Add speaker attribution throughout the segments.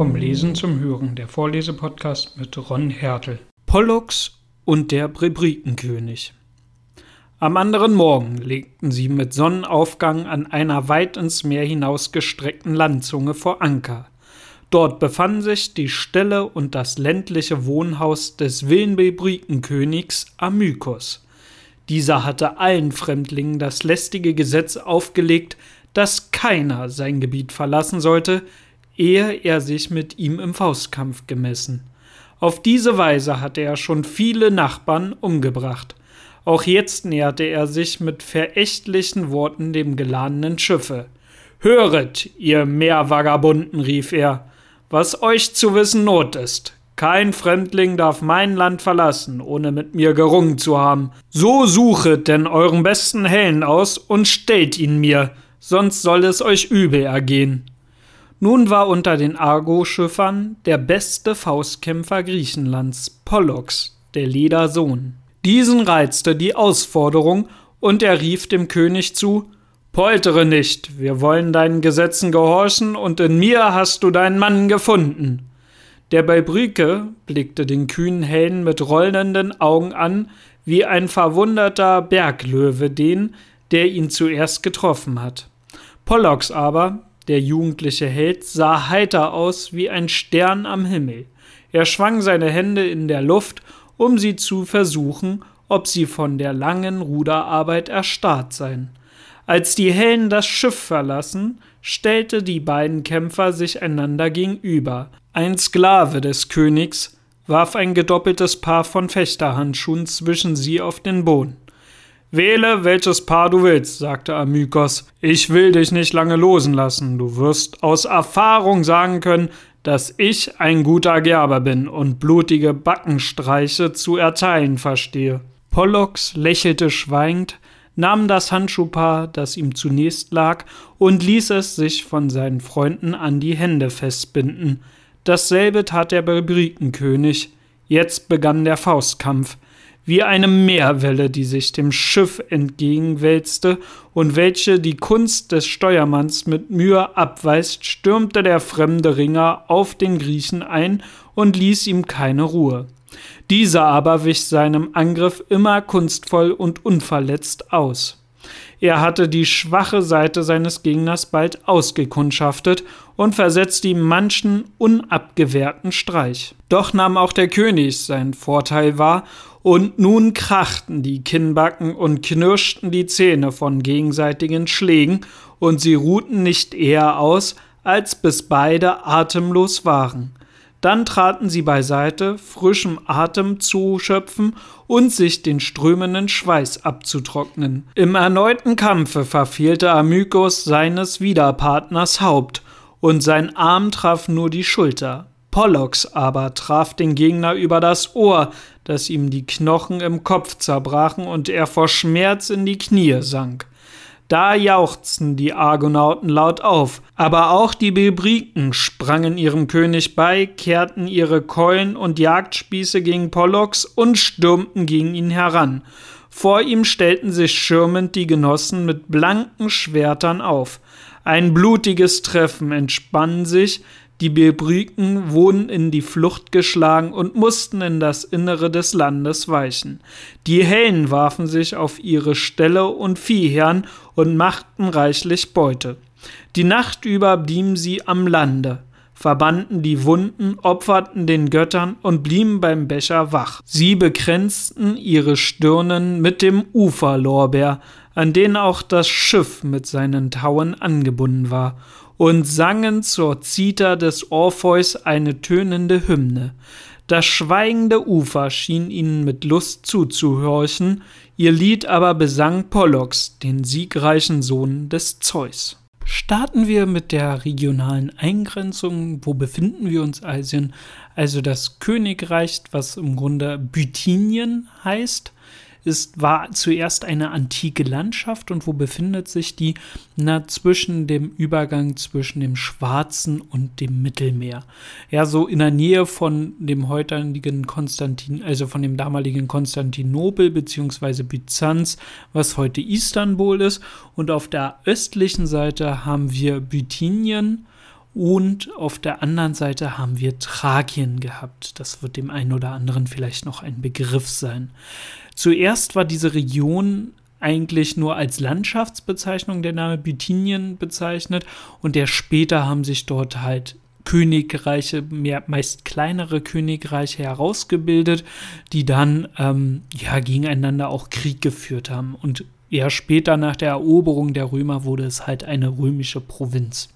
Speaker 1: Vom Lesen zum Hören, der Vorlesepodcast mit Ron Hertel. Pollux und der Brebrikenkönig. Am anderen Morgen legten sie mit Sonnenaufgang an einer weit ins Meer hinausgestreckten Landzunge vor Anker. Dort befanden sich die Ställe und das ländliche Wohnhaus des Willenbebrikenkönigs Amykos. Dieser hatte allen Fremdlingen das lästige Gesetz aufgelegt, dass keiner sein Gebiet verlassen sollte, ehe er sich mit ihm im Faustkampf gemessen. Auf diese Weise hatte er schon viele Nachbarn umgebracht. Auch jetzt näherte er sich mit verächtlichen Worten dem geladenen Schiffe. Höret, ihr Meervagabunden, rief er, was euch zu wissen not ist. Kein Fremdling darf mein Land verlassen, ohne mit mir gerungen zu haben. So suchet denn euren besten Helden aus und stellt ihn mir, sonst soll es euch übel ergehen. Nun war unter den Argo-Schiffern der beste Faustkämpfer Griechenlands, Pollux, der Ledersohn. Diesen reizte die Ausforderung, und er rief dem König zu Poltere nicht, wir wollen deinen Gesetzen gehorchen, und in mir hast du deinen Mann gefunden. Der Balbrike blickte den kühnen Helden mit rollenden Augen an, wie ein verwunderter Berglöwe den, der ihn zuerst getroffen hat. Pollux aber, der jugendliche Held, sah heiter aus wie ein Stern am Himmel. Er schwang seine Hände in der Luft, um sie zu versuchen, ob sie von der langen Ruderarbeit erstarrt seien. Als die Hellen das Schiff verlassen, stellte die beiden Kämpfer sich einander gegenüber. Ein Sklave des Königs warf ein gedoppeltes Paar von Fechterhandschuhen zwischen sie auf den Boden. Wähle, welches Paar du willst, sagte Amykos. Ich will dich nicht lange losen lassen. Du wirst aus Erfahrung sagen können, dass ich ein guter Gerber bin und blutige Backenstreiche zu erteilen verstehe. Pollux lächelte schweigend, nahm das Handschuhpaar, das ihm zunächst lag, und ließ es sich von seinen Freunden an die Hände festbinden. Dasselbe tat der Bebritenkönig. Jetzt begann der Faustkampf wie eine Meerwelle, die sich dem Schiff entgegenwälzte und welche die Kunst des Steuermanns mit Mühe abweist, stürmte der fremde Ringer auf den Griechen ein und ließ ihm keine Ruhe. Dieser aber wich seinem Angriff immer kunstvoll und unverletzt aus. Er hatte die schwache Seite seines Gegners bald ausgekundschaftet und versetzte ihm manchen unabgewehrten Streich. Doch nahm auch der König seinen Vorteil wahr und nun krachten die Kinnbacken und knirschten die Zähne von gegenseitigen Schlägen, und sie ruhten nicht eher aus, als bis beide atemlos waren. Dann traten sie beiseite, frischem Atem zu schöpfen und sich den strömenden Schweiß abzutrocknen. Im erneuten Kampfe verfehlte Amykos seines Widerpartners Haupt, und sein Arm traf nur die Schulter. Pollux aber traf den Gegner über das Ohr, dass ihm die Knochen im Kopf zerbrachen und er vor Schmerz in die Knie sank. Da jauchzten die Argonauten laut auf, aber auch die Bebriken sprangen ihrem König bei, kehrten ihre Keulen und Jagdspieße gegen Pollux und stürmten gegen ihn heran. Vor ihm stellten sich schirmend die Genossen mit blanken Schwertern auf. Ein blutiges Treffen entspann sich, die Bebriken wurden in die Flucht geschlagen und mussten in das Innere des Landes weichen. Die Hellen warfen sich auf ihre Ställe und Viehherren und machten reichlich Beute. Die Nacht über blieben sie am Lande, verbanden die Wunden, opferten den Göttern und blieben beim Becher wach. Sie bekränzten ihre Stirnen mit dem Uferlorbeer, an den auch das Schiff mit seinen Tauen angebunden war, und sangen zur Zither des Orpheus eine tönende Hymne. Das schweigende Ufer schien ihnen mit Lust zuzuhorchen, ihr Lied aber besang Pollux, den siegreichen Sohn des Zeus. Starten wir mit der regionalen Eingrenzung. Wo befinden wir uns Asien? Also das Königreich, was im Grunde Bithynien heißt, ist, war zuerst eine antike Landschaft und wo befindet sich die? Na, zwischen dem Übergang zwischen dem Schwarzen und dem Mittelmeer. Ja, so in der Nähe von dem heutigen Konstantin, also von dem damaligen Konstantinopel beziehungsweise Byzanz, was heute Istanbul ist. Und auf der östlichen Seite haben wir Bithynien Und auf der anderen Seite haben wir Thrakien gehabt. Das wird dem einen oder anderen vielleicht noch ein Begriff sein. Zuerst war diese Region eigentlich nur als Landschaftsbezeichnung der Name Bithynien bezeichnet und der später haben sich dort halt Königreiche, mehr, meist kleinere Königreiche herausgebildet, die dann ähm, ja gegeneinander auch Krieg geführt haben. Und eher später nach der Eroberung der Römer wurde es halt eine römische Provinz.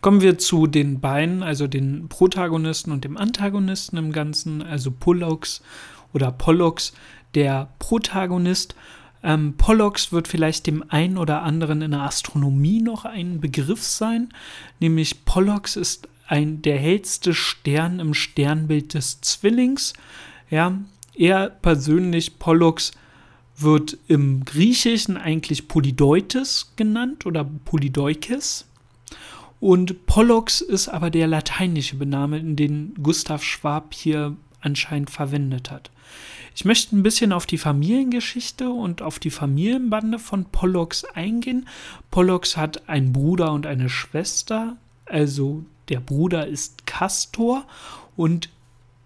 Speaker 1: Kommen wir zu den beiden, also den Protagonisten und dem Antagonisten im Ganzen, also Pollux oder Pollux, der Protagonist. Ähm, Pollux wird vielleicht dem einen oder anderen in der Astronomie noch ein Begriff sein, nämlich Pollux ist ein, der hellste Stern im Sternbild des Zwillings. Ja, er persönlich, Pollux, wird im Griechischen eigentlich Polydeutes genannt oder Polydeukes. Und Pollux ist aber der lateinische Bename, den Gustav Schwab hier anscheinend verwendet hat. Ich möchte ein bisschen auf die Familiengeschichte und auf die Familienbande von Pollux eingehen. Pollux hat einen Bruder und eine Schwester. Also der Bruder ist Castor und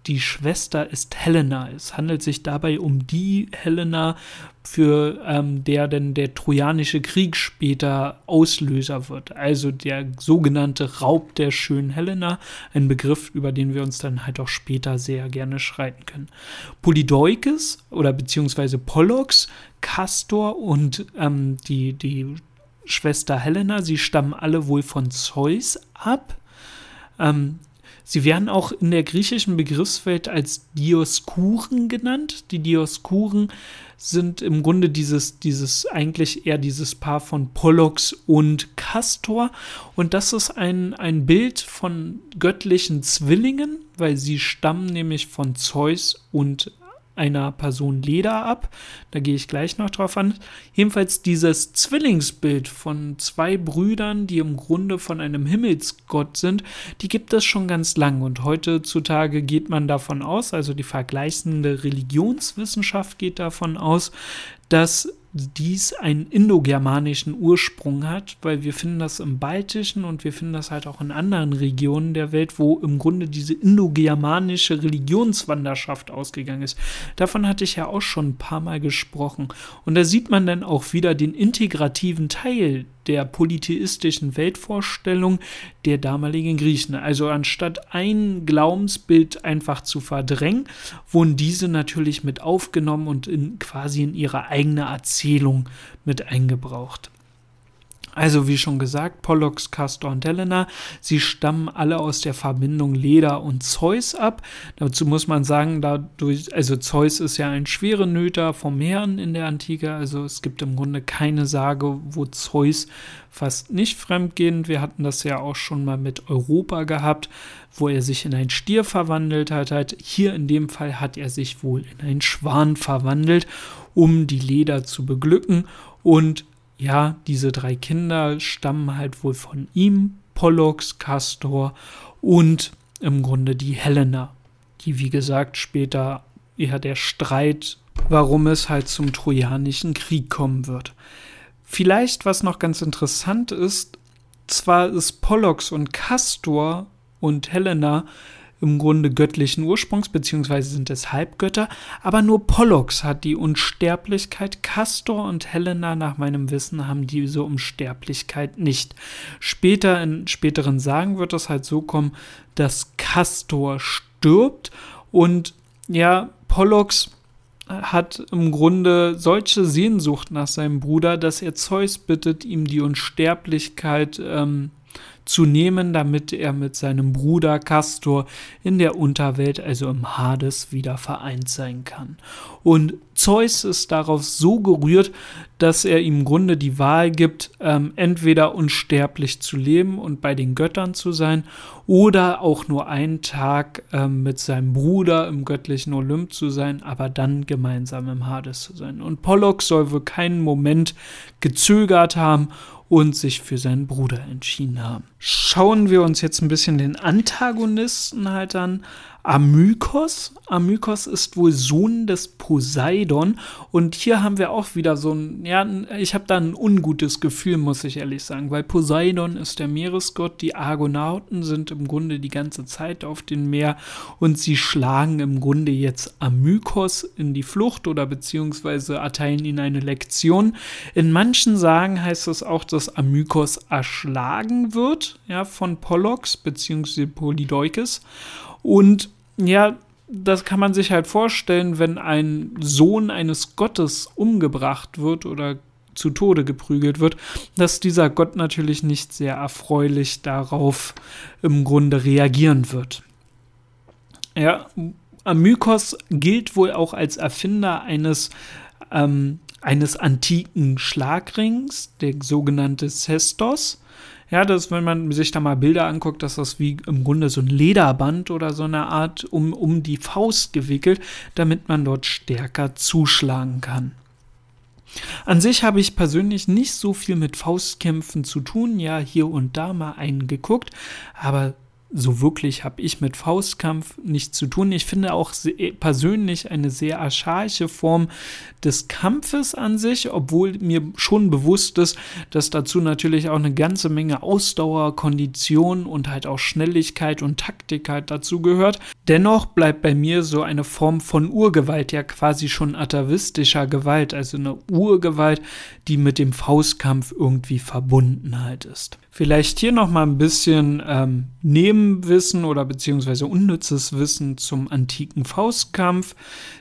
Speaker 1: die Schwester ist Helena. Es handelt sich dabei um die Helena, für ähm, der denn der Trojanische Krieg später Auslöser wird. Also der sogenannte Raub der schönen Helena, ein Begriff, über den wir uns dann halt auch später sehr gerne schreiten können. Polydeukes oder beziehungsweise Pollux, Castor und ähm, die, die Schwester Helena, sie stammen alle wohl von Zeus ab. Ähm, Sie werden auch in der griechischen Begriffswelt als Dioskuren genannt. Die Dioskuren sind im Grunde dieses, dieses, eigentlich eher dieses Paar von Pollux und Castor. Und das ist ein, ein Bild von göttlichen Zwillingen, weil sie stammen nämlich von Zeus und einer Person Leder ab. Da gehe ich gleich noch drauf an. Jedenfalls dieses Zwillingsbild von zwei Brüdern, die im Grunde von einem Himmelsgott sind, die gibt es schon ganz lang. Und heutzutage geht man davon aus, also die vergleichende Religionswissenschaft geht davon aus, dass dies einen indogermanischen Ursprung hat, weil wir finden das im Baltischen und wir finden das halt auch in anderen Regionen der Welt, wo im Grunde diese indogermanische Religionswanderschaft ausgegangen ist. Davon hatte ich ja auch schon ein paar Mal gesprochen. Und da sieht man dann auch wieder den integrativen Teil der polytheistischen Weltvorstellung der damaligen Griechen. Also anstatt ein Glaubensbild einfach zu verdrängen, wurden diese natürlich mit aufgenommen und in, quasi in ihre eigene Erzählung mit eingebraucht. Also wie schon gesagt, Pollux, Castor und Helena, sie stammen alle aus der Verbindung Leda und Zeus ab. Dazu muss man sagen, dadurch, also Zeus ist ja ein schwere Nöter vom Herrn in der Antike, also es gibt im Grunde keine Sage, wo Zeus fast nicht fremdgehend. Wir hatten das ja auch schon mal mit Europa gehabt, wo er sich in ein Stier verwandelt hat. Hier in dem Fall hat er sich wohl in einen Schwan verwandelt, um die Leder zu beglücken und ja, diese drei Kinder stammen halt wohl von ihm, Pollux, Castor und im Grunde die Helena, die wie gesagt später eher der Streit, warum es halt zum Trojanischen Krieg kommen wird. Vielleicht, was noch ganz interessant ist, zwar ist Pollux und Castor und Helena im Grunde göttlichen Ursprungs, beziehungsweise sind es Halbgötter, aber nur Pollux hat die Unsterblichkeit, Castor und Helena nach meinem Wissen haben diese Unsterblichkeit nicht. Später, in späteren Sagen wird es halt so kommen, dass Castor stirbt und ja, Pollux hat im Grunde solche Sehnsucht nach seinem Bruder, dass er Zeus bittet, ihm die Unsterblichkeit ähm, zu nehmen, damit er mit seinem Bruder Castor in der Unterwelt, also im Hades, wieder vereint sein kann. Und Zeus ist darauf so gerührt, dass er ihm im Grunde die Wahl gibt, ähm, entweder unsterblich zu leben und bei den Göttern zu sein oder auch nur einen Tag ähm, mit seinem Bruder im göttlichen Olymp zu sein, aber dann gemeinsam im Hades zu sein. Und Pollux soll wohl keinen Moment gezögert haben und sich für seinen Bruder entschieden haben. Schauen wir uns jetzt ein bisschen den Antagonisten halt an. Amykos. Amykos ist wohl Sohn des Poseidon. Und hier haben wir auch wieder so ein, ja, ich habe da ein ungutes Gefühl, muss ich ehrlich sagen, weil Poseidon ist der Meeresgott, die Argonauten sind im Grunde die ganze Zeit auf dem Meer und sie schlagen im Grunde jetzt Amykos in die Flucht oder beziehungsweise erteilen ihn eine Lektion. In manchen Sagen heißt es auch, dass Amykos erschlagen wird, ja, von Pollux beziehungsweise Polydeukes. Und ja, das kann man sich halt vorstellen, wenn ein Sohn eines Gottes umgebracht wird oder zu Tode geprügelt wird, dass dieser Gott natürlich nicht sehr erfreulich darauf im Grunde reagieren wird. Ja, Amykos gilt wohl auch als Erfinder eines, ähm, eines antiken Schlagrings, der sogenannte Cestos. Ja, das, wenn man sich da mal Bilder anguckt, dass das wie im Grunde so ein Lederband oder so eine Art um, um die Faust gewickelt, damit man dort stärker zuschlagen kann. An sich habe ich persönlich nicht so viel mit Faustkämpfen zu tun, ja, hier und da mal einen geguckt, aber so wirklich habe ich mit Faustkampf nichts zu tun. Ich finde auch persönlich eine sehr archaische Form des Kampfes an sich, obwohl mir schon bewusst ist, dass dazu natürlich auch eine ganze Menge Ausdauer, Kondition und halt auch Schnelligkeit und Taktik halt dazu gehört. Dennoch bleibt bei mir so eine Form von Urgewalt ja quasi schon atavistischer Gewalt, also eine Urgewalt, die mit dem Faustkampf irgendwie verbunden halt ist. Vielleicht hier noch mal ein bisschen ähm, Nebenwissen oder beziehungsweise unnützes Wissen zum antiken Faustkampf.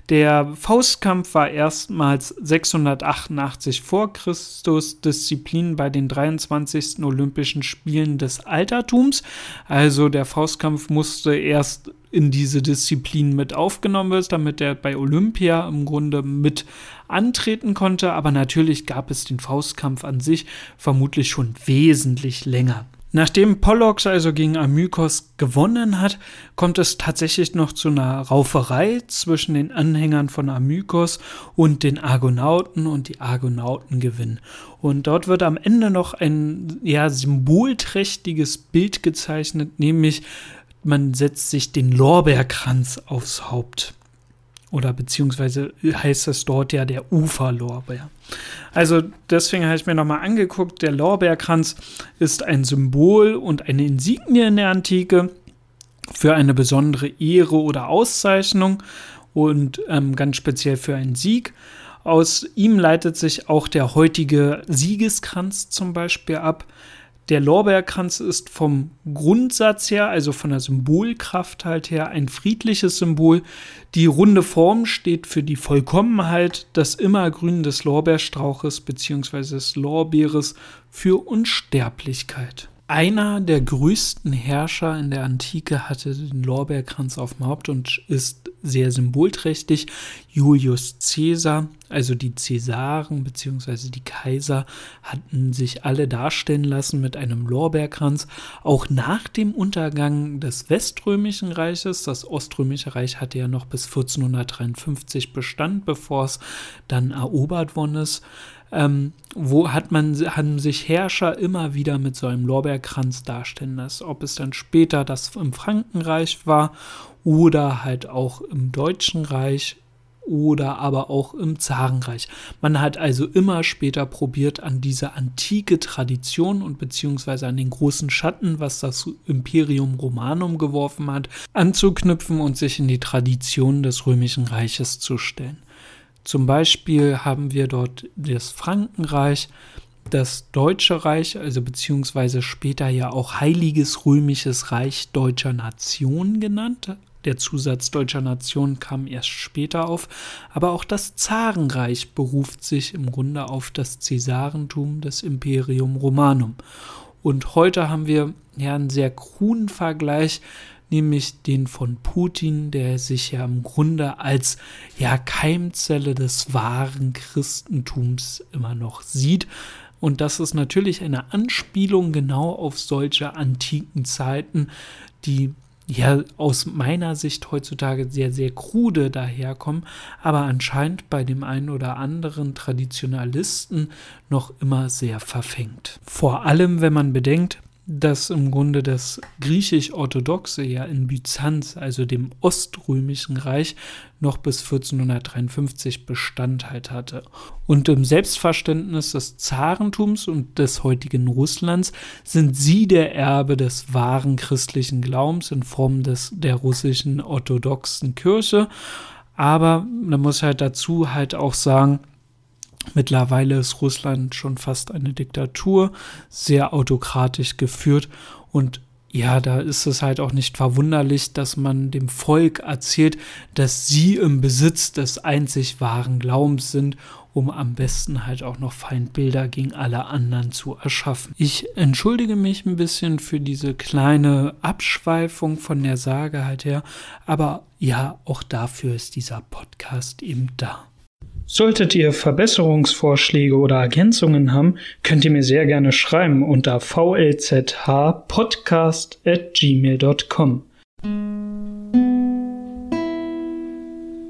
Speaker 1: Der Faustkampf war erstmals 688 vor Christus Disziplin bei den 23. Olympischen Spielen des Altertums. Also der Faustkampf musste erst in diese Disziplin mit aufgenommen wird, damit er bei Olympia im Grunde mit antreten konnte. Aber natürlich gab es den Faustkampf an sich vermutlich schon wesentlich länger. Nachdem Pollux also gegen Amykos gewonnen hat, kommt es tatsächlich noch zu einer Rauferei zwischen den Anhängern von Amykos und den Argonauten und die Argonauten gewinnen. Und dort wird am Ende noch ein ja, symbolträchtiges Bild gezeichnet, nämlich man setzt sich den Lorbeerkranz aufs Haupt. Oder beziehungsweise heißt es dort ja der Uferlorbeer. Also deswegen habe ich mir nochmal angeguckt, der Lorbeerkranz ist ein Symbol und eine Insignie in der Antike für eine besondere Ehre oder Auszeichnung und ähm, ganz speziell für einen Sieg. Aus ihm leitet sich auch der heutige Siegeskranz zum Beispiel ab. Der Lorbeerkranz ist vom Grundsatz her, also von der Symbolkraft halt her, ein friedliches Symbol. Die runde Form steht für die Vollkommenheit, das Immergrün des Lorbeerstrauches bzw. des Lorbeeres für Unsterblichkeit. Einer der größten Herrscher in der Antike hatte den Lorbeerkranz auf dem Haupt und ist sehr symbolträchtig. Julius Caesar, also die Cäsaren bzw. die Kaiser, hatten sich alle darstellen lassen mit einem Lorbeerkranz. Auch nach dem Untergang des Weströmischen Reiches, das Oströmische Reich hatte ja noch bis 1453 Bestand, bevor es dann erobert worden ist ähm, wo hat man, haben sich Herrscher immer wieder mit so einem Lorbeerkranz darstellen lassen. Ob es dann später das im Frankenreich war oder halt auch im Deutschen Reich oder aber auch im Zarenreich. Man hat also immer später probiert, an diese antike Tradition und beziehungsweise an den großen Schatten, was das Imperium Romanum geworfen hat, anzuknüpfen und sich in die Tradition des Römischen Reiches zu stellen. Zum Beispiel haben wir dort das Frankenreich, das Deutsche Reich, also beziehungsweise später ja auch Heiliges Römisches Reich deutscher Nation genannt. Der Zusatz deutscher Nation kam erst später auf, aber auch das Zarenreich beruft sich im Grunde auf das Cäsarentum, das Imperium Romanum. Und heute haben wir ja einen sehr kruden Vergleich nämlich den von Putin, der sich ja im Grunde als ja Keimzelle des wahren Christentums immer noch sieht. Und das ist natürlich eine Anspielung genau auf solche antiken Zeiten, die ja aus meiner Sicht heutzutage sehr, sehr krude daherkommen, aber anscheinend bei dem einen oder anderen Traditionalisten noch immer sehr verfängt. Vor allem, wenn man bedenkt, dass im Grunde das griechisch-orthodoxe ja in Byzanz, also dem oströmischen Reich, noch bis 1453 Bestandheit hatte. Und im Selbstverständnis des Zarentums und des heutigen Russlands sind sie der Erbe des wahren christlichen Glaubens in Form des, der russischen orthodoxen Kirche. Aber man muss halt dazu halt auch sagen, Mittlerweile ist Russland schon fast eine Diktatur, sehr autokratisch geführt und ja, da ist es halt auch nicht verwunderlich, dass man dem Volk erzählt, dass sie im Besitz des einzig wahren Glaubens sind, um am besten halt auch noch Feindbilder gegen alle anderen zu erschaffen. Ich entschuldige mich ein bisschen für diese kleine Abschweifung von der Sage halt her, aber ja, auch dafür ist dieser Podcast eben da. Solltet ihr Verbesserungsvorschläge oder Ergänzungen haben, könnt ihr mir sehr gerne schreiben unter vlzhpodcast@gmail.com.